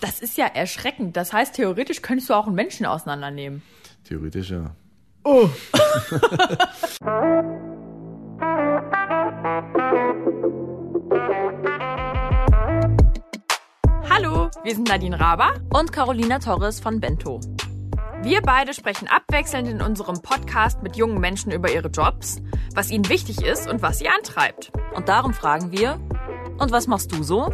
Das ist ja erschreckend. Das heißt, theoretisch könntest du auch einen Menschen auseinandernehmen. Theoretisch ja. Oh. Hallo, wir sind Nadine Raber und Carolina Torres von Bento. Wir beide sprechen abwechselnd in unserem Podcast mit jungen Menschen über ihre Jobs, was ihnen wichtig ist und was sie antreibt. Und darum fragen wir, und was machst du so?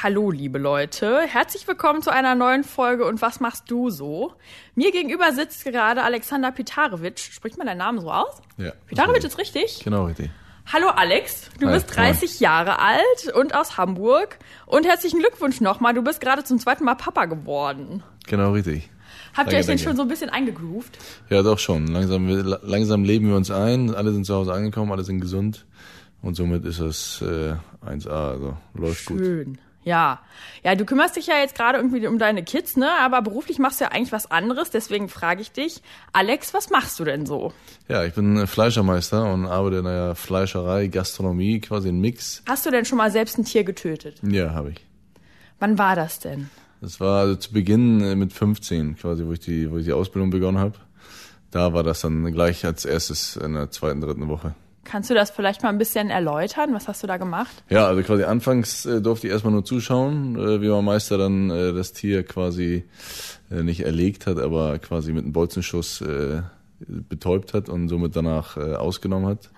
Hallo, liebe Leute. Herzlich willkommen zu einer neuen Folge und was machst du so? Mir gegenüber sitzt gerade Alexander Pitarewitsch. Spricht man deinen Namen so aus? Ja. Pitarewitsch ist richtig? Genau, richtig. Hallo Alex, du Hi, bist 30 Jahre alt und aus Hamburg. Und herzlichen Glückwunsch nochmal, du bist gerade zum zweiten Mal Papa geworden. Genau, richtig. Habt ihr euch denn schon so ein bisschen eingegroovt? Ja, doch schon. Langsam, langsam leben wir uns ein. Alle sind zu Hause angekommen, alle sind gesund. Und somit ist es äh, 1A, also läuft gut. Schön. Ja. Ja, du kümmerst dich ja jetzt gerade irgendwie um deine Kids, ne? Aber beruflich machst du ja eigentlich was anderes. Deswegen frage ich dich, Alex, was machst du denn so? Ja, ich bin äh, Fleischermeister und arbeite in der Fleischerei, Gastronomie, quasi ein Mix. Hast du denn schon mal selbst ein Tier getötet? Ja, habe ich. Wann war das denn? Das war also zu Beginn äh, mit 15, quasi, wo ich die, wo ich die Ausbildung begonnen habe. Da war das dann gleich als erstes in der zweiten, dritten Woche. Kannst du das vielleicht mal ein bisschen erläutern? Was hast du da gemacht? Ja, also quasi anfangs äh, durfte ich erstmal nur zuschauen, äh, wie mein Meister dann äh, das Tier quasi äh, nicht erlegt hat, aber quasi mit einem Bolzenschuss äh, betäubt hat und somit danach äh, ausgenommen hat.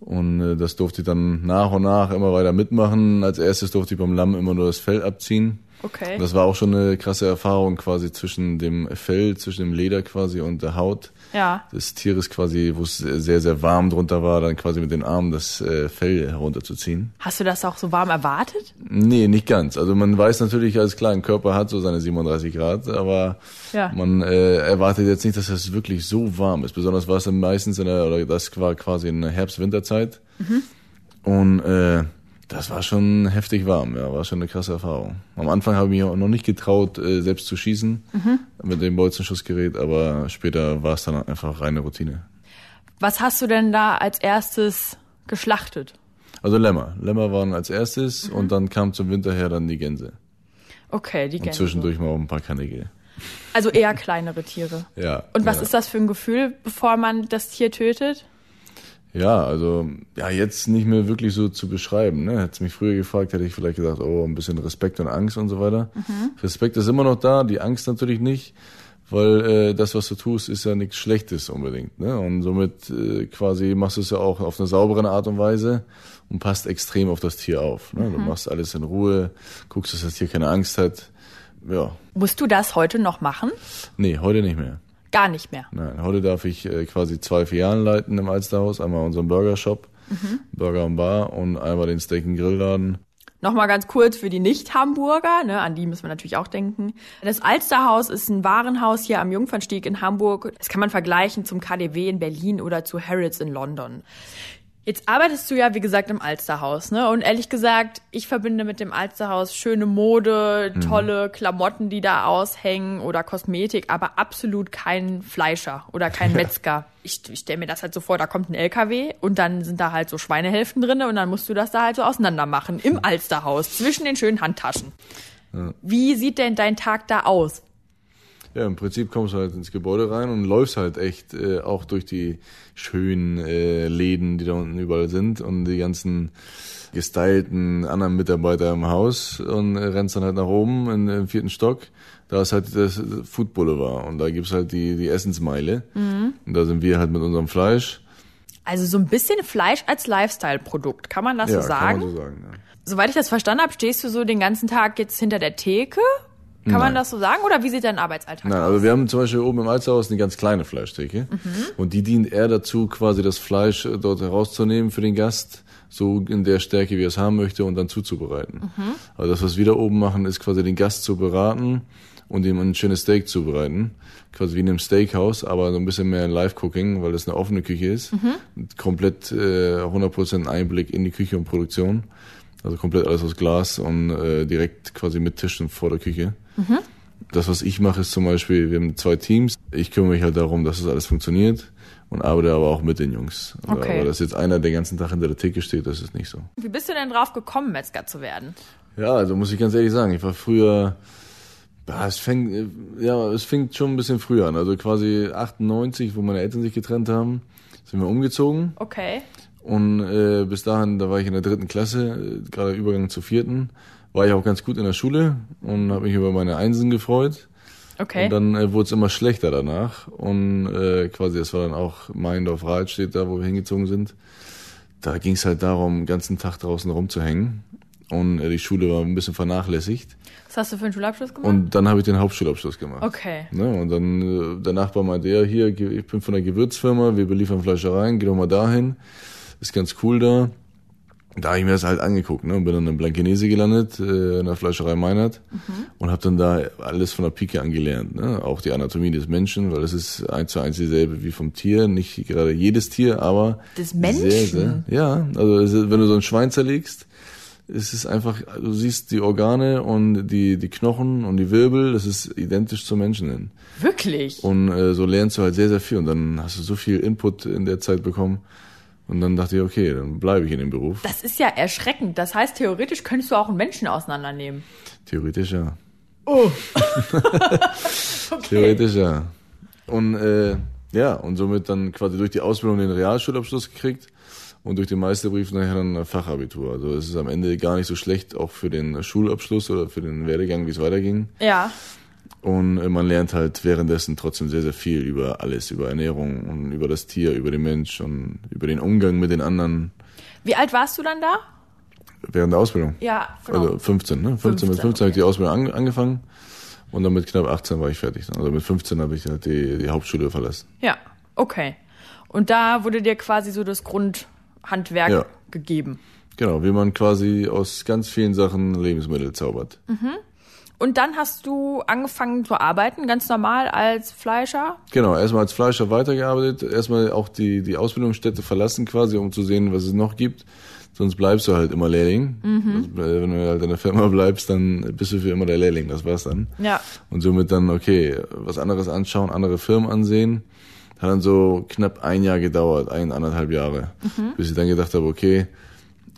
Und äh, das durfte ich dann nach und nach immer weiter mitmachen. Als erstes durfte ich beim Lamm immer nur das Fell abziehen. Okay. Das war auch schon eine krasse Erfahrung quasi zwischen dem Fell, zwischen dem Leder quasi und der Haut ja. des Tieres quasi, wo es sehr, sehr warm drunter war, dann quasi mit den Armen das äh, Fell herunterzuziehen. Hast du das auch so warm erwartet? Nee, nicht ganz. Also man weiß natürlich, alles klar, ein Körper hat so seine 37 Grad, aber Ja. man äh, erwartet jetzt nicht, dass das wirklich so warm ist. Besonders war es dann meistens in der, oder das war quasi in der Herbst-Winterzeit. Und äh, das war schon heftig warm, ja, war schon eine krasse Erfahrung. Am Anfang habe ich mich auch noch nicht getraut, äh, selbst zu schießen mit dem Bolzenschussgerät, aber später war es dann einfach reine Routine. Was hast du denn da als erstes geschlachtet? Also Lämmer. Lämmer waren als erstes und dann kam zum Winter her dann die Gänse. Okay, die Und Gänse. zwischendurch mal auch ein paar Kannige. Also eher kleinere Tiere. Ja. Und was ja. ist das für ein Gefühl, bevor man das Tier tötet? Ja, also ja, jetzt nicht mehr wirklich so zu beschreiben. Ne? Hättest mich früher gefragt, hätte ich vielleicht gesagt, oh, ein bisschen Respekt und Angst und so weiter. Respekt ist immer noch da, die Angst natürlich nicht, weil äh, das, was du tust, ist ja nichts Schlechtes unbedingt. Ne? Und somit äh, quasi machst du es ja auch auf eine saubere Art und Weise und passt extrem auf das Tier auf. Ne? Du machst alles in Ruhe, guckst, dass das Tier keine Angst hat. Ja, Musst du das heute noch machen? nee, heute nicht mehr. Gar nicht mehr. Nein, heute darf ich äh, quasi zwei Filialen leiten im Alsterhaus. Einmal unseren Burger-Shop, Burger und Bar und einmal den Steak- und Grillladen. Nochmal ganz kurz für die Nicht-Hamburger, ne, an die müssen wir natürlich auch denken. Das Alsterhaus ist ein Warenhaus hier am Jungfernstieg in Hamburg. Das kann man vergleichen zum KDW in Berlin oder zu Harrods in London. Jetzt arbeitest du ja, wie gesagt, im Alsterhaus, ne? Und ehrlich gesagt, ich verbinde mit dem Alsterhaus schöne Mode, tolle Klamotten, die da aushängen oder Kosmetik, aber absolut kein Fleischer oder kein Metzger. Ich, ich stelle mir das halt so vor, da kommt ein LKW und dann sind da halt so Schweinehälften drinne und dann musst du das da halt so auseinander machen im Alsterhaus zwischen den schönen Handtaschen. Wie sieht denn dein Tag da aus? Ja, im Prinzip kommst du halt ins Gebäude rein und läufst halt echt äh, auch durch die schönen äh, Läden, die da unten überall sind und die ganzen gestylten anderen Mitarbeiter im Haus und äh, rennst dann halt nach oben in den vierten Stock. Da ist halt das Food Boulevard und da gibt's halt die, die Essensmeile. Und da sind wir halt mit unserem Fleisch. Also so ein bisschen Fleisch als Lifestyle-Produkt, kann man das ja, so sagen? kann man so sagen. Ja. Soweit ich das verstanden habe, stehst du so den ganzen Tag jetzt hinter der Theke? Kann man Nein. das so sagen? Oder wie sieht dein Arbeitsalltag Nein, aus? also wir haben zum Beispiel oben im Alsterhaus eine ganz kleine Fleischtheke. Und die dient eher dazu, quasi das Fleisch äh, dort herauszunehmen für den Gast, so in der Stärke, wie er es haben möchte, und dann zuzubereiten. Also das, was wir da oben machen, ist quasi den Gast zu beraten und ihm ein schönes Steak zubereiten. Quasi wie in einem Steakhouse, aber so ein bisschen mehr Live-Cooking, weil das eine offene Küche ist. Mit Komplett äh, 100% Einblick in die Küche und Produktion. Also komplett alles aus Glas und äh, direkt quasi mit Tischen vor der Küche. Das, was ich mache, ist zum Beispiel, wir haben zwei Teams. Ich kümmere mich halt darum, dass das alles funktioniert. und arbeite aber auch mit den Jungs. Okay. Aber dass jetzt einer den ganzen Tag hinter der Theke steht, das ist nicht so. Wie bist du denn drauf gekommen, Metzger zu werden? Ja, also muss ich ganz ehrlich sagen, ich war früher, ja, es fängt, ja, es fängt schon ein bisschen früher an. Also quasi 98, wo meine Eltern sich getrennt haben, sind wir umgezogen. Okay. Und äh, bis dahin, da war ich in der dritten Klasse, gerade Übergang zur vierten, war ich auch ganz gut in der Schule und habe mich über meine Einsen gefreut. Okay. Und dann äh, wurde es immer schlechter danach. Und äh, quasi, das war dann auch Meindorf Rahlstedt, da wo wir hingezogen sind. Da ging es halt darum, den ganzen Tag draußen rumzuhängen. Und äh, die Schule war ein bisschen vernachlässigt. Was hast du für einen Schulabschluss gemacht? Und dann habe ich den Hauptschulabschluss gemacht. Okay. Ne, und dann äh, der Nachbar meinte, ja, hier, ich bin von der Gewürzfirma, wir beliefern Fleischereien, geh doch mal dahin. Ist ganz cool da. Da habe ich mir das halt angeguckt, ne, und bin dann in Blankenese gelandet, äh, in der Fleischerei Meinert, und habe dann da alles von der Pike angelernt, ne, auch die Anatomie des Menschen, weil das ist eins zu eins dieselbe wie vom Tier, nicht gerade jedes Tier, aber Des Menschen? Sehr, sehr, ja, also es wenn du so ein Schwein zerlegst, es ist einfach, du siehst die Organe und die die Knochen und die Wirbel, das ist identisch zum Menschen hin. Wirklich? Und äh, so lernst du halt sehr, sehr viel. Und dann hast du so viel Input in der Zeit bekommen. Und dann dachte ich, okay, dann bleibe ich in dem Beruf. Das ist ja erschreckend. Das heißt, theoretisch könntest du auch einen Menschen auseinandernehmen. Theoretisch ja. Okay. Theoretisch ja. Und äh, ja, und somit dann quasi durch die Ausbildung den Realschulabschluss gekriegt und durch den Meisterbrief nachher dann ein Fachabitur. Also es ist am Ende gar nicht so schlecht, auch für den Schulabschluss oder für den Werdegang, wie es weiterging. Ja. Und äh, man lernt halt währenddessen trotzdem sehr, sehr viel über alles, über Ernährung und über das Tier, über den Mensch und über den Umgang mit den anderen Wie alt warst du dann da? während der Ausbildung. Ja, genau. Also 15, ne? 15, mit 15, 15 habe ich die Ausbildung an, angefangen und dann mit knapp 18 war ich fertig. Also mit 15 habe ich halt die, die Hauptschule verlassen. ja, okay. Und da wurde dir quasi so das Grundhandwerk Ja. gegeben. Genau, wie man quasi aus ganz vielen Sachen Lebensmittel zaubert. Und dann hast du angefangen zu arbeiten, ganz normal als Fleischer. Genau, erstmal als Fleischer weitergearbeitet, erstmal auch die, die Ausbildungsstätte verlassen quasi, um zu sehen, was es noch gibt. Sonst bleibst du halt immer Lehrling. Das, äh, wenn du halt in der Firma bleibst, dann bist du für immer der Lehrling, das war's dann. Ja. Und somit dann, okay, was anderes anschauen, andere Firmen ansehen. Hat dann so knapp ein Jahr gedauert, ein, anderthalb Jahre. Bis ich dann gedacht habe, okay,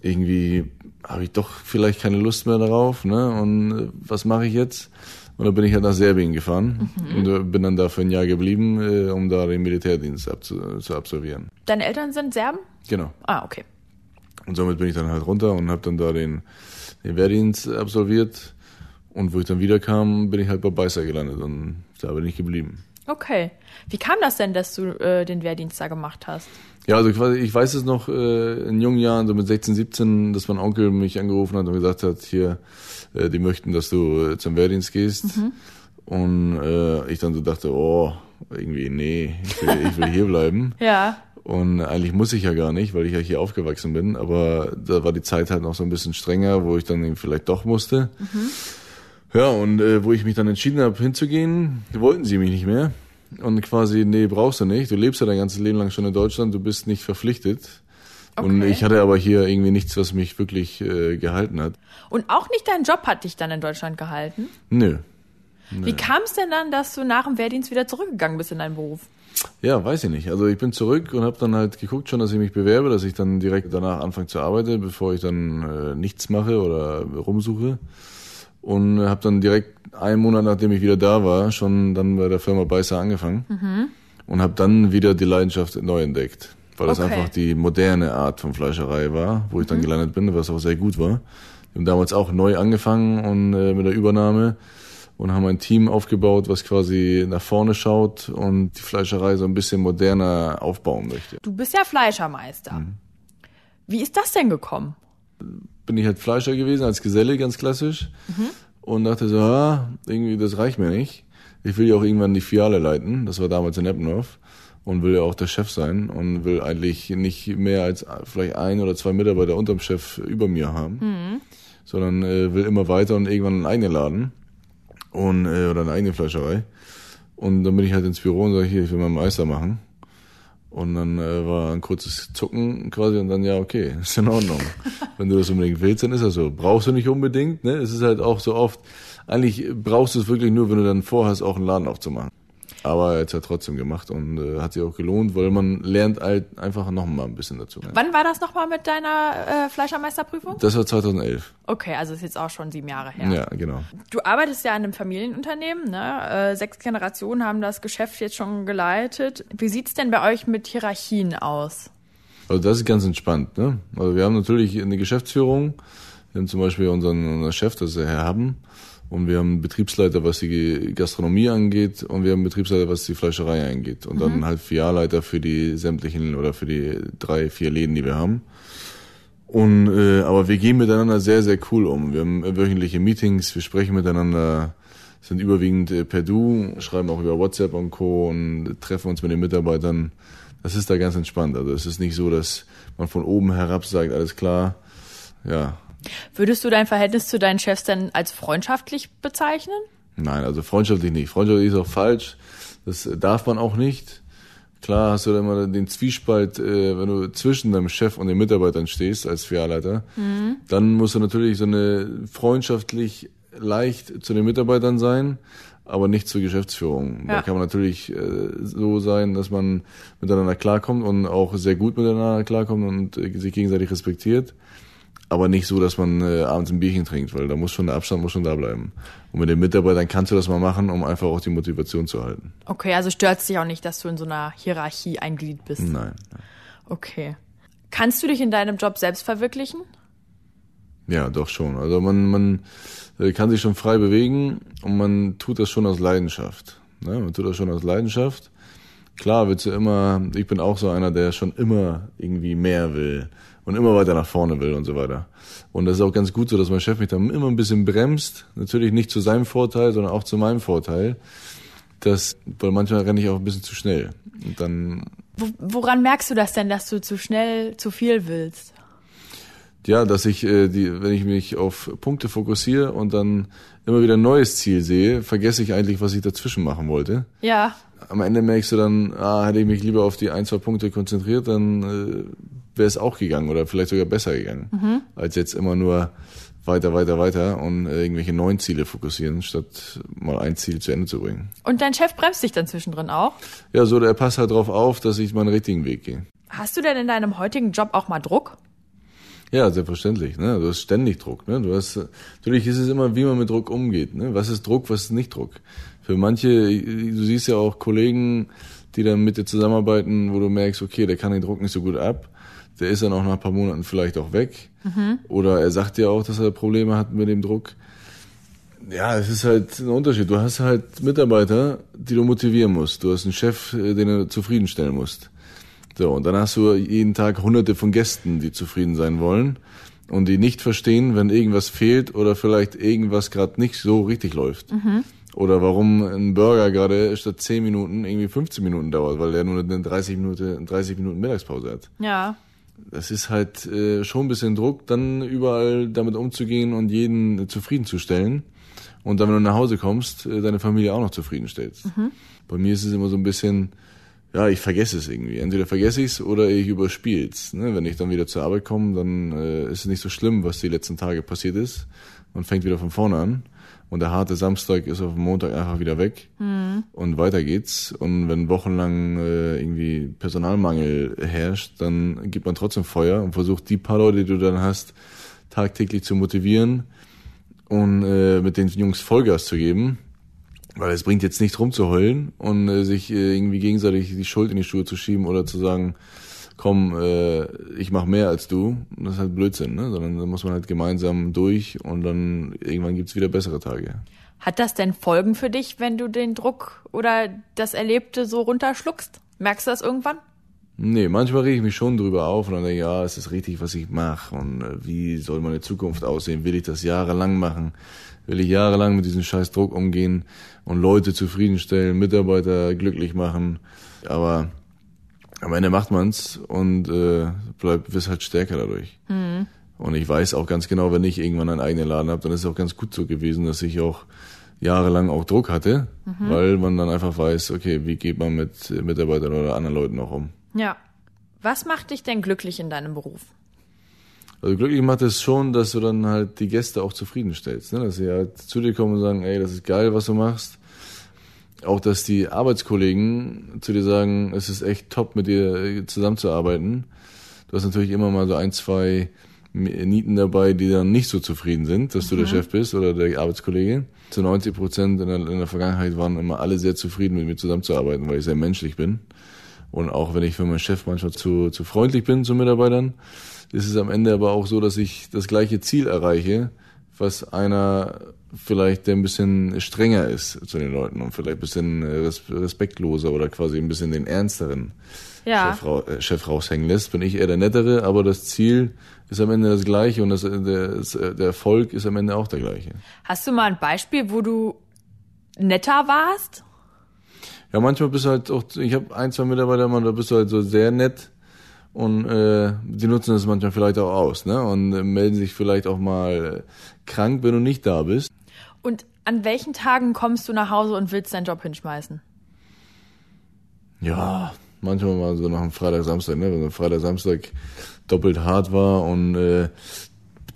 irgendwie habe ich doch vielleicht keine Lust mehr darauf, ne? Und äh, was mache ich jetzt? Und dann bin ich halt nach Serbien gefahren und äh, bin dann da für ein Jahr geblieben, äh, um da den Militärdienst abzu zu absolvieren. Deine Eltern sind Serben? Genau. Ah, okay. Und somit bin ich dann halt runter und habe dann da den, den Wehrdienst absolviert. Und wo ich dann wiederkam, bin ich halt bei Beißer gelandet und da bin ich geblieben. Okay. Wie kam das denn, dass du äh, den Wehrdienst da gemacht hast? Ja, also quasi, ich weiß es noch äh, in jungen Jahren, so mit 16, 17, dass mein Onkel mich angerufen hat und gesagt hat, hier, äh, die möchten, dass du äh, zum Wehrdienst gehst. Und äh, ich dann so dachte, oh, irgendwie, nee, ich will, ich will hier bleiben. Ja. Und eigentlich muss ich ja gar nicht, weil ich ja hier aufgewachsen bin. Aber da war die Zeit halt noch so ein bisschen strenger, wo ich dann eben vielleicht doch musste. Ja, und äh, wo ich mich dann entschieden habe, hinzugehen, wollten sie mich nicht mehr. Und quasi, nee, brauchst du nicht. Du lebst ja dein ganzes Leben lang schon in Deutschland, du bist nicht verpflichtet. Und Okay. ich hatte aber hier irgendwie nichts, was mich wirklich äh, gehalten hat. Und auch nicht dein Job hat dich dann in Deutschland gehalten? Nö. Wie kam es denn dann, dass du nach dem Wehrdienst wieder zurückgegangen bist in deinen Beruf? Ja, weiß ich nicht. Also ich bin zurück und habe dann halt geguckt schon, dass ich mich bewerbe, dass ich dann direkt danach anfange zu arbeiten, bevor ich dann äh, nichts mache oder rumsuche. Und habe dann direkt einen Monat, nachdem ich wieder da war, schon dann bei der Firma Beißer angefangen und habe dann wieder die Leidenschaft neu entdeckt, weil das Okay. einfach die moderne Art von Fleischerei war, wo ich dann gelandet bin, was auch sehr gut war. Wir haben damals auch neu angefangen und äh, mit der Übernahme und haben ein Team aufgebaut, was quasi nach vorne schaut und die Fleischerei so ein bisschen moderner aufbauen möchte. Du bist ja Fleischermeister. Wie ist das denn gekommen? Bin ich halt Fleischer gewesen, als Geselle, ganz klassisch. Und dachte so, ah, irgendwie, das reicht mir nicht. Ich will ja auch irgendwann die Filiale leiten. Das war damals in Eppendorf. Und will ja auch der Chef sein und will eigentlich nicht mehr als vielleicht ein oder zwei Mitarbeiter unterm Chef über mir haben. Sondern äh, will immer weiter und irgendwann einen eigenen Laden. Und, äh, oder eine eigene Fleischerei. Und dann bin ich halt ins Büro und sage, hier, ich will mal einen Meister machen. Und dann äh, war ein kurzes Zucken quasi und dann, ja, okay, ist in Ordnung. Wenn du das unbedingt willst, dann ist das so. Brauchst du nicht unbedingt, ne? Es ist halt auch so oft, eigentlich brauchst du es wirklich nur, wenn du dann vorhast, auch einen Laden aufzumachen. Aber er hat es trotzdem gemacht und äh, hat sich auch gelohnt, weil man lernt halt einfach noch mal ein bisschen dazu. Wann war das nochmal mit deiner äh, Fleischermeisterprüfung? Das war 2011. Okay, also ist jetzt auch schon sieben Jahre her. Ja, genau. Du arbeitest ja in einem Familienunternehmen, ne? Äh, sechs Generationen haben das Geschäft jetzt schon geleitet. Wie sieht's denn bei euch mit Hierarchien aus? Also das ist ganz entspannt. Ne? Also wir haben natürlich eine Geschäftsführung. Wir haben zum Beispiel unseren, unseren Chef, das ist der Herr Haben. Und wir haben einen Betriebsleiter, was die Gastronomie angeht. Und wir haben einen Betriebsleiter, was die Fleischerei angeht. Und dann halt Filialleiter für die sämtlichen oder für die drei, vier Läden, die wir haben. Und äh, aber wir gehen miteinander sehr, sehr cool um. Wir haben wöchentliche Meetings, wir sprechen miteinander, sind überwiegend äh, per Du, schreiben auch über WhatsApp und Co. und treffen uns mit den Mitarbeitern. Das ist da ganz entspannt. Also es ist nicht so, dass man von oben herab sagt, alles klar, ja. Würdest du dein Verhältnis zu deinen Chefs denn als freundschaftlich bezeichnen? Nein, also freundschaftlich nicht. Freundschaftlich ist auch falsch. Das darf man auch nicht. Klar hast du dann immer den Zwiespalt, äh, wenn du zwischen deinem Chef und den Mitarbeitern stehst als Filialleiter, mhm. dann musst du natürlich so eine freundschaftlich leicht zu den Mitarbeitern sein, aber nicht zur Geschäftsführung. Ja. Da kann man natürlich äh, so sein, dass man miteinander klarkommt und auch sehr gut miteinander klarkommt und äh, sich gegenseitig respektiert. Aber nicht so, dass man äh, abends ein Bierchen trinkt, weil da muss schon der Abstand muss schon da bleiben. Und mit den Mitarbeitern kannst du das mal machen, um einfach auch die Motivation zu halten. Okay, also stört es dich auch nicht, dass du in so einer Hierarchie ein Glied bist? Nein. Okay. Kannst du dich in deinem Job selbst verwirklichen? Ja, doch schon. Also man, man äh, kann sich schon frei bewegen und man tut das schon aus Leidenschaft. Ne? Man tut das schon aus Leidenschaft. Klar willst du immer, ich bin auch so einer, der schon immer irgendwie mehr will und immer weiter nach vorne will und so weiter. Und das ist auch ganz gut so, dass mein Chef mich dann immer ein bisschen bremst. Natürlich nicht zu seinem Vorteil, sondern auch zu meinem Vorteil. Das, weil manchmal renne ich auch ein bisschen zu schnell. Und dann. Woran merkst du das denn, dass du zu schnell zu viel willst? Ja, dass ich, äh, die, wenn ich mich auf Punkte fokussiere und dann immer wieder ein neues Ziel sehe, vergesse ich eigentlich, was ich dazwischen machen wollte. Ja. Am Ende merkst du dann, ah, hätte ich mich lieber auf die ein, zwei Punkte konzentriert, dann äh, wäre es auch gegangen oder vielleicht sogar besser gegangen, mhm. als jetzt immer nur weiter, weiter, weiter und irgendwelche neuen Ziele fokussieren, statt mal ein Ziel zu Ende zu bringen. Und dein Chef bremst dich dann zwischendrin auch? Ja, so, der passt halt drauf auf, dass ich meinen richtigen Weg gehe. Hast du denn in deinem heutigen Job auch mal Druck? Ja, selbstverständlich. Ne? Du hast ständig Druck. Ne? Du hast, natürlich ist es immer, wie man mit Druck umgeht. Ne? Was ist Druck, was ist nicht Druck? Für manche, du siehst ja auch Kollegen, die dann mit dir zusammenarbeiten, wo du merkst, okay, der kann den Druck nicht so gut ab der ist dann auch nach ein paar Monaten vielleicht auch weg. Mhm. Oder er sagt dir auch, dass er Probleme hat mit dem Druck. Ja, es ist halt ein Unterschied. Du hast halt Mitarbeiter, die du motivieren musst. Du hast einen Chef, äh, den du zufriedenstellen musst. So, und dann hast du jeden Tag hunderte von Gästen, die zufrieden sein wollen und die nicht verstehen, wenn irgendwas fehlt oder vielleicht irgendwas gerade nicht so richtig läuft. Mhm. Oder warum ein Burger gerade statt 10 Minuten irgendwie 15 Minuten dauert, weil der nur eine 30 Minuten, 30 Minuten Mittagspause hat. Ja das ist halt äh, schon ein bisschen Druck, dann überall damit umzugehen und jeden zufriedenzustellen. Und dann, wenn du nach Hause kommst, äh, deine Familie auch noch zufriedenstellst. Mhm. Bei mir ist es immer so ein bisschen, ja, ich vergesse es irgendwie. Entweder vergesse ich es oder ich überspiele es. Ne? Wenn ich dann wieder zur Arbeit komme, dann äh, ist es nicht so schlimm, was die letzten Tage passiert ist. Man fängt wieder von vorne an und der harte Samstag ist auf Montag einfach wieder weg mhm. und weiter geht's. Und wenn wochenlang äh, irgendwie Personalmangel herrscht, dann gibt man trotzdem Feuer und versucht die paar Leute, die du dann hast, tagtäglich zu motivieren und äh, mit den Jungs Vollgas zu geben. Weil es bringt jetzt nicht rumzuheulen und äh, sich äh, irgendwie gegenseitig die Schuld in die Schuhe zu schieben oder zu sagen, komm, äh, ich mache mehr als du. Das ist halt Blödsinn, ne? Sondern da muss man halt gemeinsam durch und dann irgendwann gibt's wieder bessere Tage. Hat das denn Folgen für dich, wenn du den Druck oder das Erlebte so runterschluckst? Merkst du das irgendwann? Nee, manchmal rege ich mich schon drüber auf und dann denke ich, ja, ist richtig, was ich mache und äh, wie soll meine Zukunft aussehen? Will ich das jahrelang machen? Will ich jahrelang mit diesem scheiß Druck umgehen und Leute zufriedenstellen, Mitarbeiter glücklich machen? Aber am Ende macht man's und äh, bleibt wirst halt stärker dadurch. Mhm. Und ich weiß auch ganz genau, wenn ich irgendwann einen eigenen Laden habe, dann ist es auch ganz gut so gewesen, dass ich auch jahrelang auch Druck hatte, mhm. weil man dann einfach weiß, okay, wie geht man mit Mitarbeitern oder anderen Leuten auch um. Ja. Was macht dich denn glücklich in deinem Beruf? Also glücklich macht es schon, dass du dann halt die Gäste auch zufriedenstellst, ne? dass sie halt zu dir kommen und sagen, ey, das ist geil, was du machst auch, dass die Arbeitskollegen zu dir sagen, es ist echt top, mit dir zusammenzuarbeiten. Du hast natürlich immer mal so ein, zwei Nieten dabei, die dann nicht so zufrieden sind, dass du der Chef bist oder der Arbeitskollege. Zu 90 Prozent in der, in der Vergangenheit waren immer alle sehr zufrieden, mit mir zusammenzuarbeiten, weil ich sehr menschlich bin. Und auch wenn ich für meinen Chef manchmal zu, zu freundlich bin zu Mitarbeitern, ist es am Ende aber auch so, dass ich das gleiche Ziel erreiche, was einer vielleicht, der ein bisschen strenger ist zu den Leuten und vielleicht ein bisschen respektloser oder quasi ein bisschen den ernsteren Ja. Chef, rau- äh, Chef raushängen lässt, bin ich eher der nettere, aber das Ziel ist am Ende das gleiche und das, der, das, der Erfolg ist am Ende auch der gleiche. Hast du mal ein Beispiel, wo du netter warst? Ja, manchmal bist du halt auch, ich habe ein, zwei Mitarbeiter, man, da bist du halt so sehr nett und äh, die nutzen das manchmal vielleicht auch aus, ne? Und äh, melden sich vielleicht auch mal äh, krank, wenn du nicht da bist. Und an welchen Tagen kommst du nach Hause und willst deinen Job hinschmeißen? Ja, manchmal mal so nach einem Freitag, Samstag, ne? Wenn so Freitag, Samstag doppelt hart war und äh,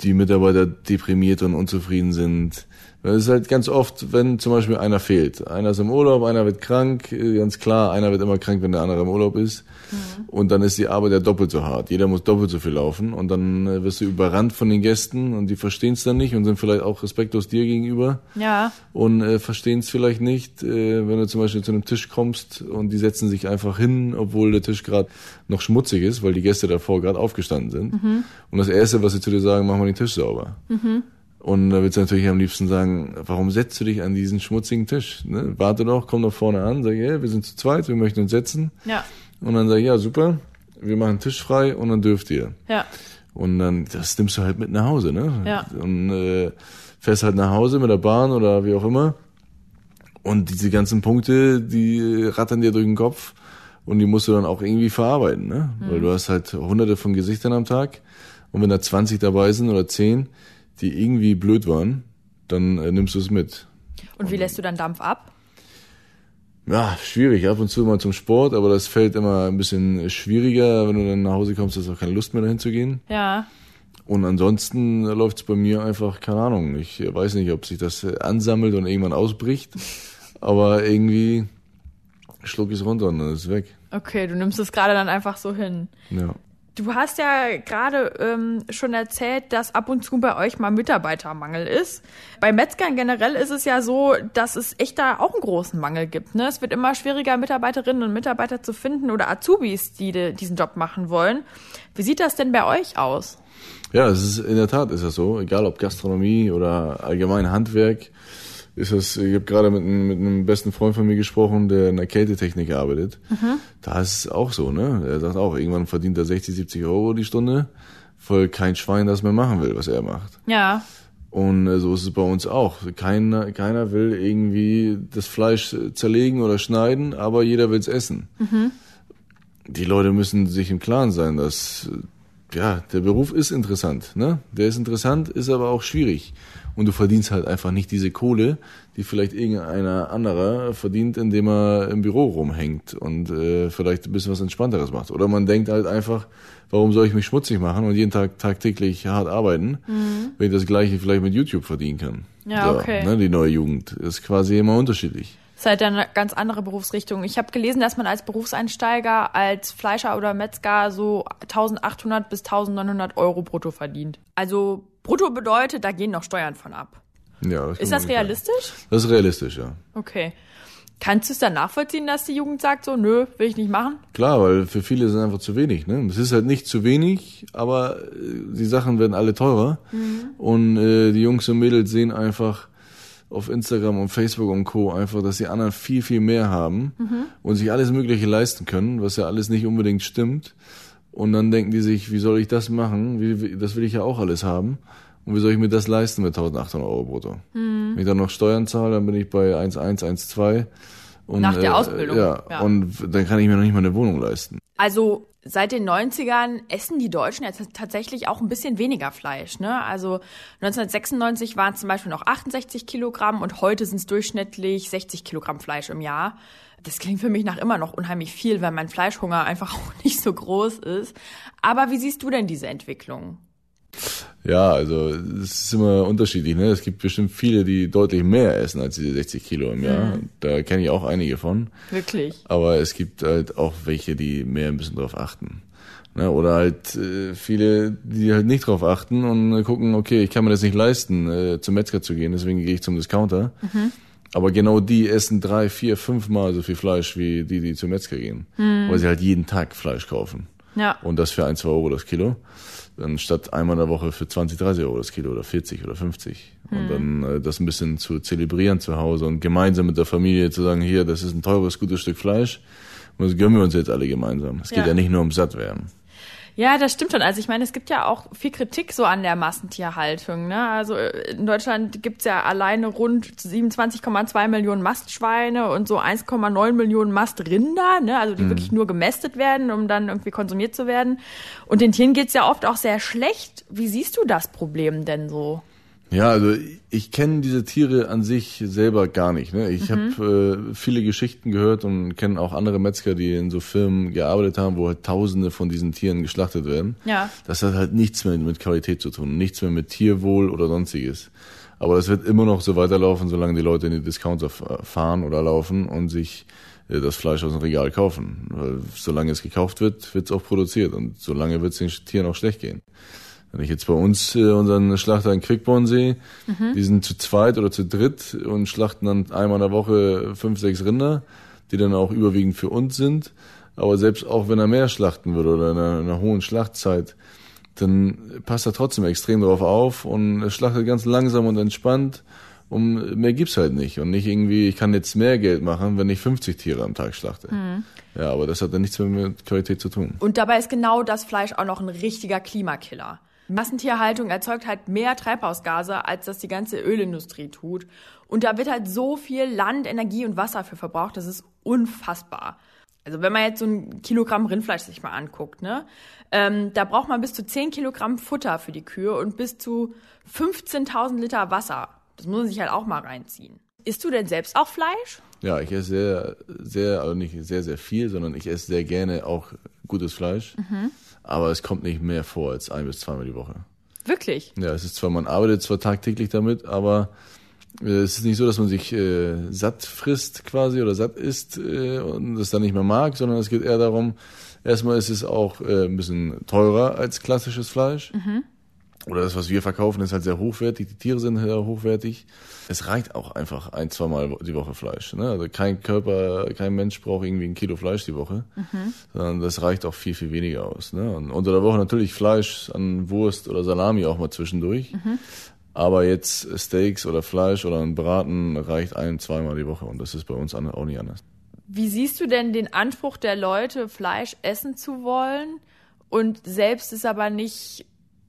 die Mitarbeiter deprimiert und unzufrieden sind. Das ist halt ganz oft, wenn zum Beispiel einer fehlt. Einer ist im Urlaub, einer wird krank, äh, ganz klar, einer wird immer krank, wenn der andere im Urlaub ist. Und dann ist die Arbeit ja doppelt so hart. Jeder muss doppelt so viel laufen und dann äh, wirst du überrannt von den Gästen und die verstehen es dann nicht und sind vielleicht auch respektlos dir gegenüber Ja. und äh, verstehen es vielleicht nicht, äh, wenn du zum Beispiel zu einem Tisch kommst und die setzen sich einfach hin, obwohl der Tisch gerade noch schmutzig ist, weil die Gäste davor gerade aufgestanden sind. Und das Erste, was sie zu dir sagen, mach mal den Tisch sauber. Und da willst du natürlich am liebsten sagen, warum setzt du dich an diesen schmutzigen Tisch? Ne? Warte doch, komm doch vorne an, sag, hey, wir sind zu zweit, wir möchten uns setzen. Ja. Und dann sag ich, ja, super, wir machen Tisch frei und dann dürft ihr. Ja. Und dann, das nimmst du halt mit nach Hause, ne? Ja. Und äh, fährst halt nach Hause mit der Bahn oder wie auch immer. Und diese ganzen Punkte, die rattern dir durch den Kopf und die musst du dann auch irgendwie verarbeiten, ne? Weil du hast halt hunderte von Gesichtern am Tag. Und wenn da 20 dabei sind oder 10, die irgendwie blöd waren, dann äh, nimmst du es mit. Und wie lässt du dann Dampf ab? Ja, schwierig, ab und zu mal zum Sport, aber das fällt immer ein bisschen schwieriger. Wenn du dann nach Hause kommst, hast du auch keine Lust mehr dahin zu gehen. Ja. Und ansonsten läuft's bei mir einfach, keine Ahnung, ich weiß nicht, ob sich das äh, ansammelt und irgendwann ausbricht, aber irgendwie schluck ich es runter und dann ist es weg. Okay, du nimmst es gerade dann einfach so hin. Ja. Du hast ja gerade ähm, schon erzählt, dass ab und zu bei euch mal Mitarbeitermangel ist. Bei Metzgern generell ist es ja so, dass es echt da auch einen großen Mangel gibt. Ne? Es wird immer schwieriger, Mitarbeiterinnen und Mitarbeiter zu finden oder Azubis, die de, diesen Job machen wollen. Wie sieht das denn bei euch aus? Ja, es ist in der Tat ist das so, egal ob Gastronomie oder allgemein Handwerk, ist das, ich habe gerade mit, einem- mit einem besten Freund von mir gesprochen, der in der Kältetechnik arbeitet. Da ist es auch so, ne? Er sagt auch, irgendwann verdient er 60, 70 Euro die Stunde, weil kein Schwein das mehr machen will, was er macht. Ja, Und äh, so ist es bei uns auch. Keiner, keiner will irgendwie das Fleisch zerlegen oder schneiden, aber jeder will's essen. Die Leute müssen sich im Klaren sein, dass ja der Beruf ist interessant. Ne? Der ist interessant, ist aber auch schwierig. Und du verdienst halt einfach nicht diese Kohle, die vielleicht irgendeiner anderer verdient, indem er im Büro rumhängt und äh, vielleicht ein bisschen was Entspannteres macht. Oder man denkt halt einfach, warum soll ich mich schmutzig machen und jeden Tag tagtäglich hart arbeiten, wenn ich das gleiche vielleicht mit YouTube verdienen kann. Ja, okay. Ne, die neue Jugend ist quasi immer unterschiedlich. Ist halt eine ganz andere Berufsrichtung. Ich habe gelesen, dass man als Berufseinsteiger, als Fleischer oder Metzger so 1800 bis 1900 Euro brutto verdient. Also brutto bedeutet, da gehen noch Steuern von ab. Ja, Ist kann das man sagen. realistisch? Das ist realistisch, ja. Okay. Kannst du es dann nachvollziehen, dass die Jugend sagt so, nö, will ich nicht machen? Klar, weil für viele ist es einfach zu wenig. Ne? Es ist halt nicht zu wenig, aber äh, die Sachen werden alle teurer. Und äh, die Jungs und Mädels sehen einfach auf Instagram und Facebook und Co. einfach, dass die anderen viel, viel mehr haben und sich alles Mögliche leisten können, was ja alles nicht unbedingt stimmt. Und dann denken die sich, wie soll ich das machen? Wie, das will ich ja auch alles haben. Und wie soll ich mir das leisten mit 1800 Euro brutto? Wenn ich dann noch Steuern zahle, dann bin ich bei 1,1, 1,2. Und, Nach der äh, Ausbildung, Ja, ja. und dann kann ich mir noch nicht mal eine Wohnung leisten. Also seit den 90ern essen die Deutschen jetzt tatsächlich auch ein bisschen weniger Fleisch. Ne? Also 1996 waren es zum Beispiel noch 68 Kilogramm und heute sind es durchschnittlich 60 Kilogramm Fleisch im Jahr. Das klingt für mich nach immer noch unheimlich viel, weil mein Fleischhunger einfach auch nicht so groß ist. Aber wie siehst du denn diese Entwicklung? Ja, also es ist immer unterschiedlich. Ne? Es gibt bestimmt viele, die deutlich mehr essen als diese 60 Kilo im Jahr. Mhm. Da kenne ich auch einige von. Wirklich. Aber es gibt halt auch welche, die mehr ein bisschen drauf achten. Ne? Oder halt äh, viele, die halt nicht drauf achten und gucken, okay, ich kann mir das nicht leisten, äh, zum Metzger zu gehen, deswegen gehe ich zum Discounter. Mhm. Aber genau die essen drei, vier, fünf Mal so viel Fleisch wie die, die zum Metzger gehen. Mhm. Weil sie halt jeden Tag Fleisch kaufen. Ja. Und das für ein, zwei Euro das Kilo anstatt einmal in der Woche für 20, 30 Euro das Kilo oder 40 oder 50. Mhm. Und dann äh, das ein bisschen zu zelebrieren zu Hause und gemeinsam mit der Familie zu sagen, hier, das ist ein teures, gutes Stück Fleisch. Und das gönnen wir uns jetzt alle gemeinsam. Es geht ja, ja nicht nur um Sattwerden. Ja, das stimmt schon. Also ich meine, es gibt ja auch viel Kritik so an der Massentierhaltung. Ne? Also äh, in Deutschland gibt's ja alleine rund 27,2 Millionen Mastschweine und so 1,9 Millionen Mastrinder, ne? also die mhm. wirklich nur gemästet werden, um dann irgendwie konsumiert zu werden. Und den Tieren geht's ja oft auch sehr schlecht. Wie siehst du das Problem denn so? Ja, also ich kenne diese Tiere an sich selber gar nicht. Ne? Ich mhm. habe äh, viele Geschichten gehört und kenne auch andere Metzger, die in so Firmen gearbeitet haben, wo halt Tausende von diesen Tieren geschlachtet werden. Ja. Das hat halt nichts mehr mit Qualität zu tun, nichts mehr mit Tierwohl oder sonstiges. Aber das wird immer noch so weiterlaufen, solange die Leute in die Discounter fahren oder laufen und sich äh, das Fleisch aus dem Regal kaufen. Weil solange es gekauft wird, wird es auch produziert und solange wird es den Tieren auch schlecht gehen. Wenn ich jetzt bei uns äh, unseren Schlachter in Quickborn sehe, mhm. die sind zu zweit oder zu dritt und schlachten dann einmal in der Woche fünf, sechs Rinder, die dann auch überwiegend für uns sind. Aber selbst auch wenn er mehr schlachten würde oder in einer, in einer hohen Schlachtzeit, dann passt er trotzdem extrem darauf auf und schlachtet ganz langsam und entspannt. Und mehr gibt's halt nicht. Und nicht irgendwie, ich kann jetzt mehr Geld machen, wenn ich 50 Tiere am Tag schlachte. Mhm. Ja, aber das hat dann nichts mehr mit Qualität zu tun. Und dabei ist genau das Fleisch auch noch ein richtiger Klimakiller. Massentierhaltung erzeugt halt mehr Treibhausgase, als das die ganze Ölindustrie tut. Und da wird halt so viel Land, Energie und Wasser für verbraucht, das ist unfassbar. Also wenn man jetzt so ein Kilogramm Rindfleisch sich mal anguckt, ne, ähm, da braucht man bis zu 10 Kilogramm Futter für die Kühe und bis zu 15.000 Liter Wasser. Das muss man sich halt auch mal reinziehen. Isst du denn selbst auch Fleisch? Ja, ich esse sehr, sehr, also nicht sehr, sehr viel, sondern ich esse sehr gerne auch gutes Fleisch. Mhm aber es kommt nicht mehr vor als ein bis zweimal die Woche. Wirklich? Ja, es ist zwar, man arbeitet zwar tagtäglich damit, aber äh, es ist nicht so, dass man sich äh, satt frisst quasi oder satt isst äh, und das dann nicht mehr mag, sondern es geht eher darum, erstmal ist es auch äh, ein bisschen teurer als klassisches Fleisch. Mhm oder das, was wir verkaufen, ist halt sehr hochwertig, die Tiere sind sehr hochwertig. Es reicht auch einfach ein, zweimal die Woche Fleisch. Ne? Also kein Körper, kein Mensch braucht irgendwie ein Kilo Fleisch die Woche, mhm. sondern das reicht auch viel, viel weniger aus. Ne? Und unter der Woche natürlich Fleisch an Wurst oder Salami auch mal zwischendurch. Mhm. Aber jetzt Steaks oder Fleisch oder ein Braten reicht ein, zweimal die Woche und das ist bei uns auch nicht anders. Wie siehst du denn den Anspruch der Leute, Fleisch essen zu wollen und selbst es aber nicht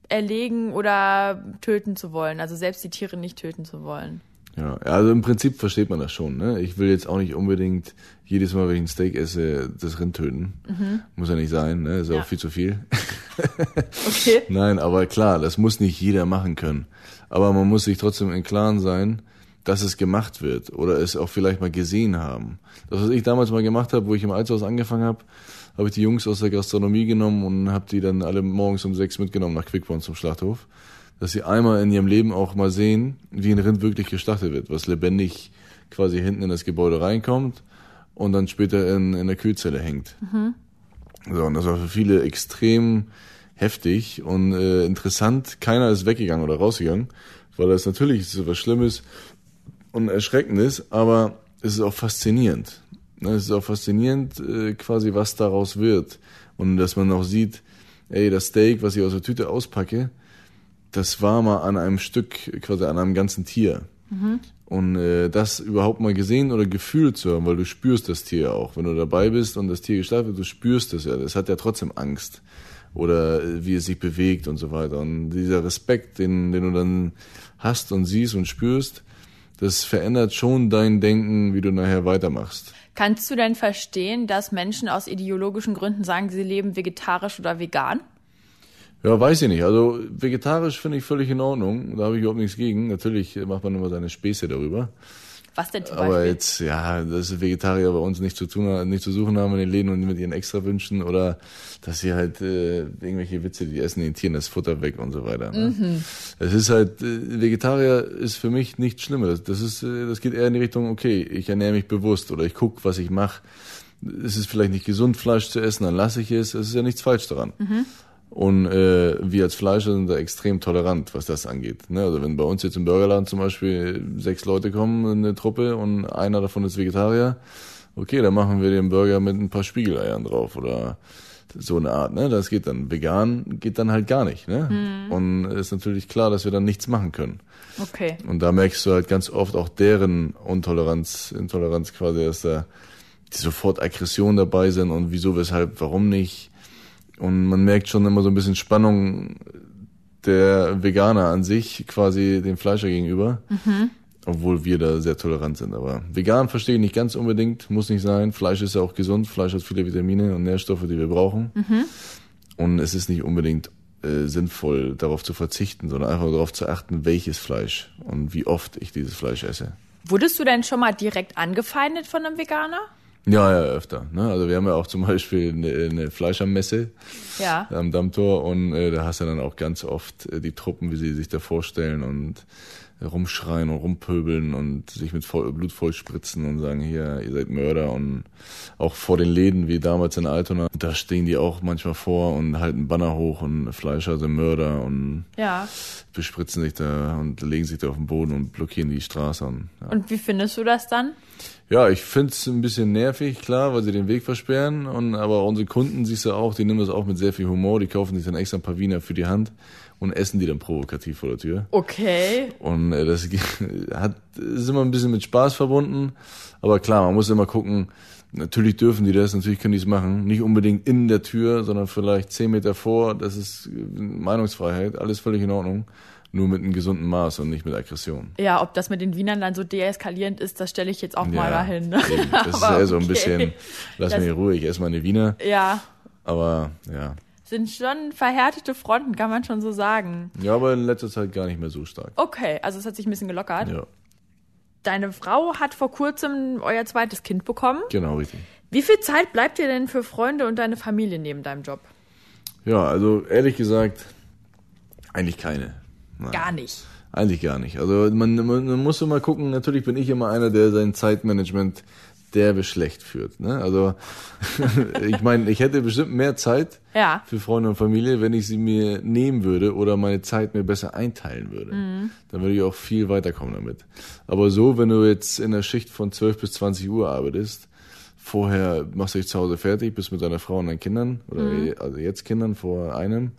erlegen oder töten zu wollen, also selbst die Tiere nicht töten zu wollen. Ja, also im Prinzip versteht man das schon. Ne? Ich will jetzt auch nicht unbedingt jedes Mal, wenn ich ein Steak esse, das Rind töten. Mhm. Muss ja nicht sein, ne? ist ja. auch viel zu viel. okay. Nein, aber klar, das muss nicht jeder machen können. Aber man muss sich trotzdem im Klaren sein, dass es gemacht wird oder es auch vielleicht mal gesehen haben. Das, was ich damals mal gemacht habe, wo ich im Altshaus angefangen habe, habe ich die Jungs aus der Gastronomie genommen und habe die dann alle morgens um sechs mitgenommen nach Quickborn zum Schlachthof, dass sie einmal in ihrem Leben auch mal sehen, wie ein Rind wirklich geschlachtet wird, was lebendig quasi hinten in das Gebäude reinkommt und dann später in, in der Kühlzelle hängt. Mhm. So, und das war für viele extrem heftig und äh, interessant. Keiner ist weggegangen oder rausgegangen, weil das natürlich so was Schlimmes und Erschreckendes, aber es ist auch faszinierend. Es ist auch faszinierend, äh, quasi, was daraus wird. Und dass man auch sieht, ey, das Steak, was ich aus der Tüte auspacke, das war mal an einem Stück, quasi an einem ganzen Tier. Mhm. Und äh, das überhaupt mal gesehen oder gefühlt zu haben, weil du spürst das Tier auch. Wenn du dabei bist und das Tier geschlafen wird, du spürst das ja. Das hat ja trotzdem Angst. Oder äh, wie es sich bewegt und so weiter. Und dieser Respekt, den, den du dann hast und siehst und spürst, das verändert schon dein Denken, wie du nachher weitermachst. Kannst du denn verstehen, dass Menschen aus ideologischen Gründen sagen, sie leben vegetarisch oder vegan? Ja, weiß ich nicht. Also vegetarisch finde ich völlig in Ordnung. Da habe ich überhaupt nichts gegen. Natürlich macht man immer seine Späße darüber. Was denn zum Aber Beispiel? jetzt, ja, dass Vegetarier bei uns nicht zu tun, nicht zu suchen haben in den Läden und mit ihren Extrawünschen oder dass sie halt äh, irgendwelche Witze, die essen den Tieren das Futter weg und so weiter. Ne? Mhm. Es ist halt, äh, Vegetarier ist für mich nichts Schlimmes. Das ist, äh, das geht eher in die Richtung, okay, ich ernähre mich bewusst oder ich gucke, was ich mache. Es ist vielleicht nicht gesund, Fleisch zu essen, dann lasse ich es. Es ist ja nichts falsch daran. Und äh, wir als Fleischer sind da extrem tolerant, was das angeht. Ne? Also wenn bei uns jetzt im Burgerladen zum Beispiel sechs Leute kommen in eine Truppe und einer davon ist Vegetarier, okay, dann machen wir den Burger mit ein paar Spiegeleiern drauf oder so eine Art. Ne? Das geht dann. Vegan geht dann halt gar nicht. Ne? Und ist natürlich klar, dass wir dann nichts machen können. Okay. Und da merkst du halt ganz oft auch deren Untoleranz, Intoleranz quasi, dass da die sofort Aggression dabei sind und wieso, weshalb, warum nicht. Und man merkt schon immer so ein bisschen Spannung der Veganer an sich, quasi dem Fleischer gegenüber. Obwohl wir da sehr tolerant sind. Aber vegan verstehe ich nicht ganz unbedingt, muss nicht sein. Fleisch ist ja auch gesund, Fleisch hat viele Vitamine und Nährstoffe, die wir brauchen. Und es ist nicht unbedingt äh, sinnvoll, darauf zu verzichten, sondern einfach darauf zu achten, welches Fleisch und wie oft ich dieses Fleisch esse. Wurdest du denn schon mal direkt angefeindet von einem Veganer? Ja, ja, öfter. Ne? Also wir haben ja auch zum Beispiel eine, eine Fleischermesse Ja. am Dammtor und äh, da hast du dann auch ganz oft äh, die Truppen, wie sie sich da vorstellen und rumschreien und rumpöbeln und sich mit voll, Blut vollspritzen und sagen, hier, ihr seid Mörder und auch vor den Läden, wie damals in Altona, da stehen die auch manchmal vor und halten Banner hoch und Fleischer sind Mörder und Ja. bespritzen sich da und legen sich da auf den Boden und blockieren die Straße. Und, ja. Und wie findest du das dann? Ja, ich find's ein bisschen nervig, klar, weil sie den Weg versperren. Und aber unsere Kunden siehst du auch, die nehmen das auch mit sehr viel Humor. Die kaufen sich dann extra ein paar Wiener für die Hand und essen die dann provokativ vor der Tür. Okay. Und äh, das hat ist immer ein bisschen mit Spaß verbunden. Aber klar, man muss immer gucken. Natürlich dürfen die das, natürlich können die es machen. Nicht unbedingt in der Tür, sondern vielleicht zehn Meter vor. Das ist Meinungsfreiheit, alles völlig in Ordnung. Nur mit einem gesunden Maß und nicht mit Aggression. Ja, ob das mit den Wienern dann so deeskalierend ist, das stelle ich jetzt auch mal dahin. Ne? eben. Das ist eher so ein okay. bisschen, lass Das- mich in Ruhe, ich esse meine Wiener. Ja, Aber ja. sind schon verhärtete Fronten, kann man schon so sagen. Ja, aber in letzter Zeit gar nicht mehr so stark. Okay, also es hat sich ein bisschen gelockert. Ja, Deine Frau hat vor kurzem euer zweites Kind bekommen. genau, richtig. Wie viel Zeit bleibt dir denn für Freunde und deine Familie neben deinem Job? Ja, also ehrlich gesagt, eigentlich keine. Nein, Gar nicht. Eigentlich gar nicht. Also man, man, man muss immer gucken, natürlich bin ich immer einer, der sein Zeitmanagement derbe schlecht führt. Ne? Also ich meine, ich hätte bestimmt mehr Zeit Ja. für Freunde und Familie, wenn ich sie mir nehmen würde oder meine Zeit mir besser einteilen würde. Dann würde ich auch viel weiterkommen damit. Aber so, wenn du jetzt in der Schicht von 12 bis 20 Uhr arbeitest, vorher machst du dich zu Hause fertig, bist mit deiner Frau und deinen Kindern, oder also jetzt Kindern vor einem,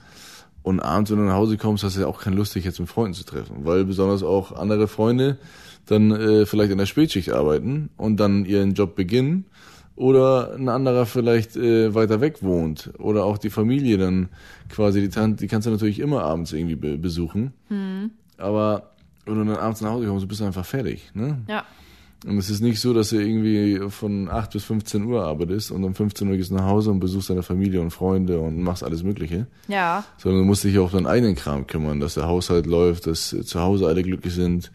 und abends, wenn du nach Hause kommst, hast du ja auch keine Lust, dich jetzt mit Freunden zu treffen, weil besonders auch andere Freunde dann äh, vielleicht in der Spätschicht arbeiten und dann ihren Job beginnen oder ein anderer vielleicht äh, weiter weg wohnt oder auch die Familie dann quasi die Tante, die kannst du natürlich immer abends irgendwie be besuchen, aber wenn du dann abends nach Hause kommst, bist du einfach fertig, ne? Ja. Und es ist nicht so, dass du irgendwie von 8 bis 15 Uhr arbeitest und um 15 Uhr gehst du nach Hause und besuchst deine Familie und Freunde und machst alles Mögliche Ja. sondern du musst dich auch um deinen eigenen Kram kümmern, dass der Haushalt läuft, dass zu Hause alle glücklich sind,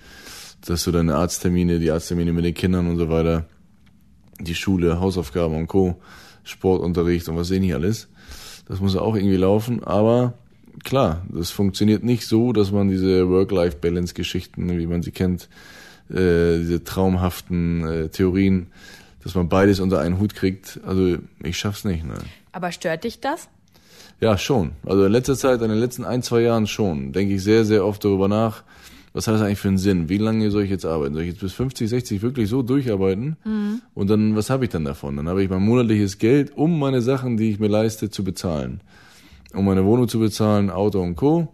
dass du deine Arzttermine, die Arzttermine mit den Kindern und so weiter, die Schule, Hausaufgaben und Co., Sportunterricht und was sehe nicht alles. Das muss auch irgendwie laufen, aber klar, das funktioniert nicht so, dass man diese Work-Life-Balance-Geschichten, wie man sie kennt, äh, diese traumhaften äh, Theorien, dass man beides unter einen Hut kriegt. Also ich schaff's nicht, nein. Aber stört dich das? Ja, schon. Also in letzter Zeit, in den letzten ein, zwei Jahren schon, denke ich sehr, sehr oft darüber nach, was hat das eigentlich für einen Sinn? Wie lange soll ich jetzt arbeiten? Soll ich jetzt bis 50, 60 wirklich so durcharbeiten? Und dann, was habe ich dann davon? Dann habe ich mein monatliches Geld, um meine Sachen, die ich mir leiste, zu bezahlen. Um meine Wohnung zu bezahlen, Auto und Co.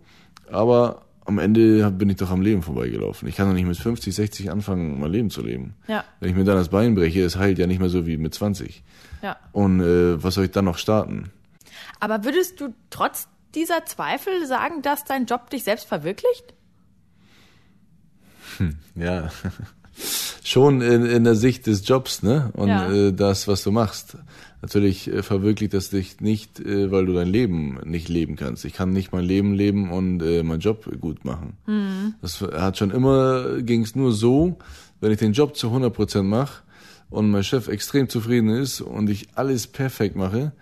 Aber am Ende bin ich doch am Leben vorbeigelaufen. Ich kann doch nicht mit 50, 60 anfangen, mein Leben zu leben. Ja. Wenn ich mir dann das Bein breche, es heilt ja nicht mehr so wie mit 20. Ja. Und äh, was soll ich dann noch starten? Aber würdest du trotz dieser Zweifel sagen, dass dein Job dich selbst verwirklicht? Ja, schon in, in der Sicht des Jobs, ne? Und Ja. äh, das, was du machst. Natürlich äh, verwirklicht das dich nicht, äh, weil du dein Leben nicht leben kannst. Ich kann nicht mein Leben leben und äh, meinen Job gut machen. Das hat schon immer, ging es nur so, wenn ich den Job zu 100% mache und mein Chef extrem zufrieden ist und ich alles perfekt mache,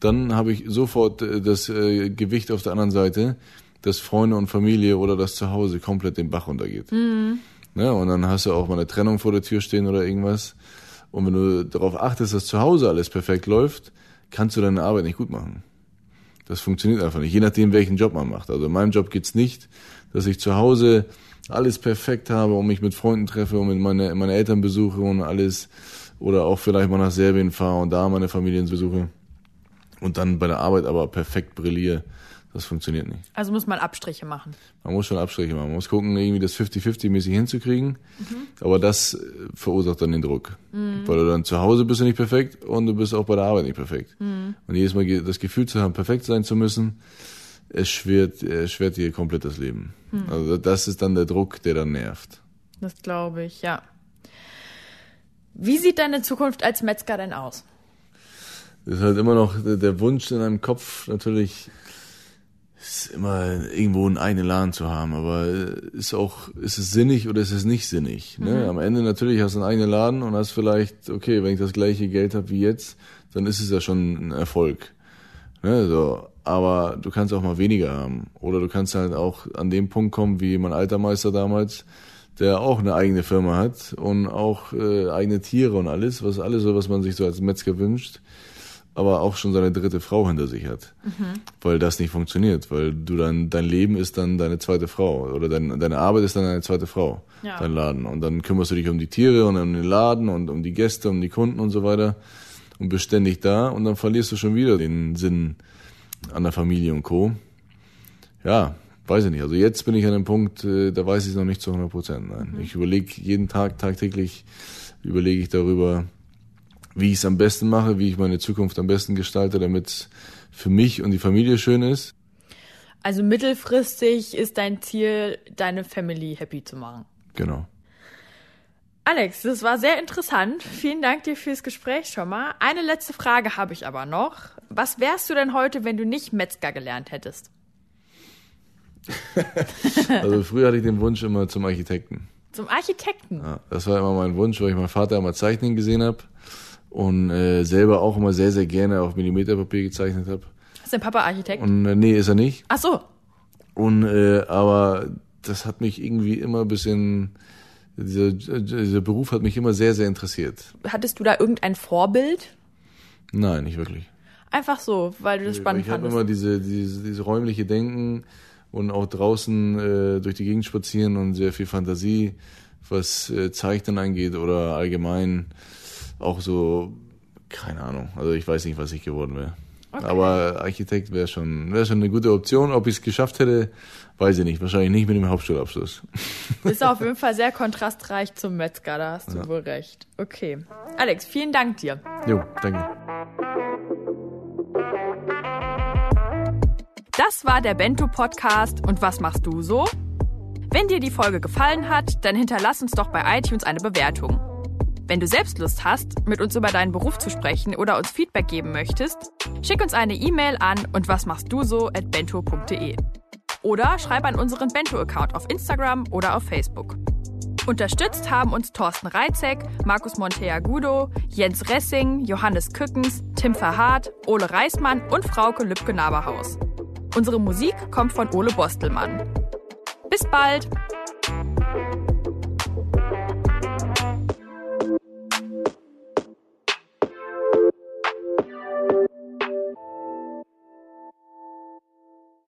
dann habe ich sofort das Gewicht auf der anderen Seite, dass Freunde und Familie oder das Zuhause komplett den Bach runtergeht. Mhm. Ja, und dann hast du auch mal eine Trennung vor der Tür stehen oder irgendwas. Und wenn du darauf achtest, dass zu Hause alles perfekt läuft, kannst du deine Arbeit nicht gut machen. Das funktioniert einfach nicht, je nachdem, welchen Job man macht. Also in meinem Job geht's nicht, dass ich zu Hause alles perfekt habe und mich mit Freunden treffe und mit meine, meine Eltern besuche und alles. Oder auch vielleicht mal nach Serbien fahre und da meine Familien besuche. Und dann bei der Arbeit aber perfekt brilliere. Das funktioniert nicht. Also muss man Abstriche machen. Man muss schon Abstriche machen. Man muss gucken, irgendwie das 50-50-mäßig hinzukriegen. Mhm. Aber das äh, verursacht dann den Druck. Mhm. Weil du dann zu Hause bist du nicht perfekt und du bist auch bei der Arbeit nicht perfekt. Mhm. Und jedes Mal das Gefühl zu haben, perfekt sein zu müssen, es schwert, es schwert dir komplett das Leben. Mhm. Also das ist dann der Druck, der dann nervt. Das glaube ich, ja. Wie sieht deine Zukunft als Metzger denn aus? Das ist halt immer noch der Wunsch in deinem Kopf natürlich ist immer irgendwo einen eigenen Laden zu haben, aber ist auch, ist es sinnig oder ist es nicht sinnig? Ne? Mhm. Am Ende natürlich hast du einen eigenen Laden und hast vielleicht, okay, wenn ich das gleiche Geld habe wie jetzt, dann ist es ja schon ein Erfolg. Ne? So, aber du kannst auch mal weniger haben. Oder du kannst halt auch an dem Punkt kommen, wie mein alter Meister damals, der auch eine eigene Firma hat und auch äh, eigene Tiere und alles, was alles so, was man sich so als Metzger wünscht aber auch schon seine dritte Frau hinter sich hat. Mhm. Weil das nicht funktioniert, weil du dann, dein Leben ist dann deine zweite Frau oder dein, deine Arbeit ist dann deine zweite Frau, ja. dein Laden. Und dann kümmerst du dich um die Tiere und um den Laden und um die Gäste, um die Kunden und so weiter und bist ständig da und dann verlierst du schon wieder den Sinn an der Familie und Co. Ja, weiß ich nicht. Also jetzt bin ich an dem Punkt, äh, da weiß ich es noch nicht zu 100 Prozent. Nein, mhm. ich überlege jeden Tag, tagtäglich überlege ich darüber, wie ich es am besten mache, wie ich meine Zukunft am besten gestalte, damit es für mich und die Familie schön ist. Also mittelfristig ist dein Ziel, deine Family happy zu machen. Genau. Alex, das war sehr interessant. Vielen Dank dir fürs Gespräch schon mal. Eine letzte Frage habe ich aber noch. Was wärst du denn heute, wenn du nicht Metzger gelernt hättest? also früher hatte ich den Wunsch immer zum Architekten. Zum Architekten? Ja, das war immer mein Wunsch, weil ich meinen Vater immer zeichnen gesehen habe und äh, selber auch immer sehr, sehr gerne auf Millimeterpapier gezeichnet habe. Ist dein Papa Architekt? Und äh, nee, ist er nicht. Ach so. Und äh, aber das hat mich irgendwie immer ein bisschen dieser, dieser Beruf hat mich immer sehr, sehr interessiert. Hattest du da irgendein Vorbild? Nein, nicht wirklich. Einfach so, weil du das spannend ich fandest. Ich habe immer diese, diese, diese räumliche Denken und auch draußen äh, durch die Gegend spazieren und sehr viel Fantasie, was äh, Zeichnen angeht oder allgemein auch so, keine Ahnung. Also ich weiß nicht, was ich geworden wäre. Okay. Aber Architekt wäre schon, wäre schon eine gute Option. Ob ich es geschafft hätte, weiß ich nicht. Wahrscheinlich nicht mit dem Hauptschulabschluss. Ist auf jeden Fall sehr kontrastreich zum Metzger, da hast du ja. wohl recht. Okay. Alex, vielen Dank dir. Jo, danke. Das war der Bento Podcast und was machst du so? Wenn dir die Folge gefallen hat, dann hinterlass uns doch bei iTunes eine Bewertung. Wenn du selbst Lust hast, mit uns über deinen Beruf zu sprechen oder uns Feedback geben möchtest, schick uns eine E-Mail an und was machst du so at bento.de. Oder schreib an unseren Bento-Account auf Instagram oder auf Facebook. Unterstützt haben uns Thorsten Reitzek, Markus Monteagudo, Jens Ressing, Johannes Kückens, Tim Verhardt, Ole Reismann und Frauke Lübke-Naberhaus. Unsere Musik kommt von Ole Bostelmann. Bis bald!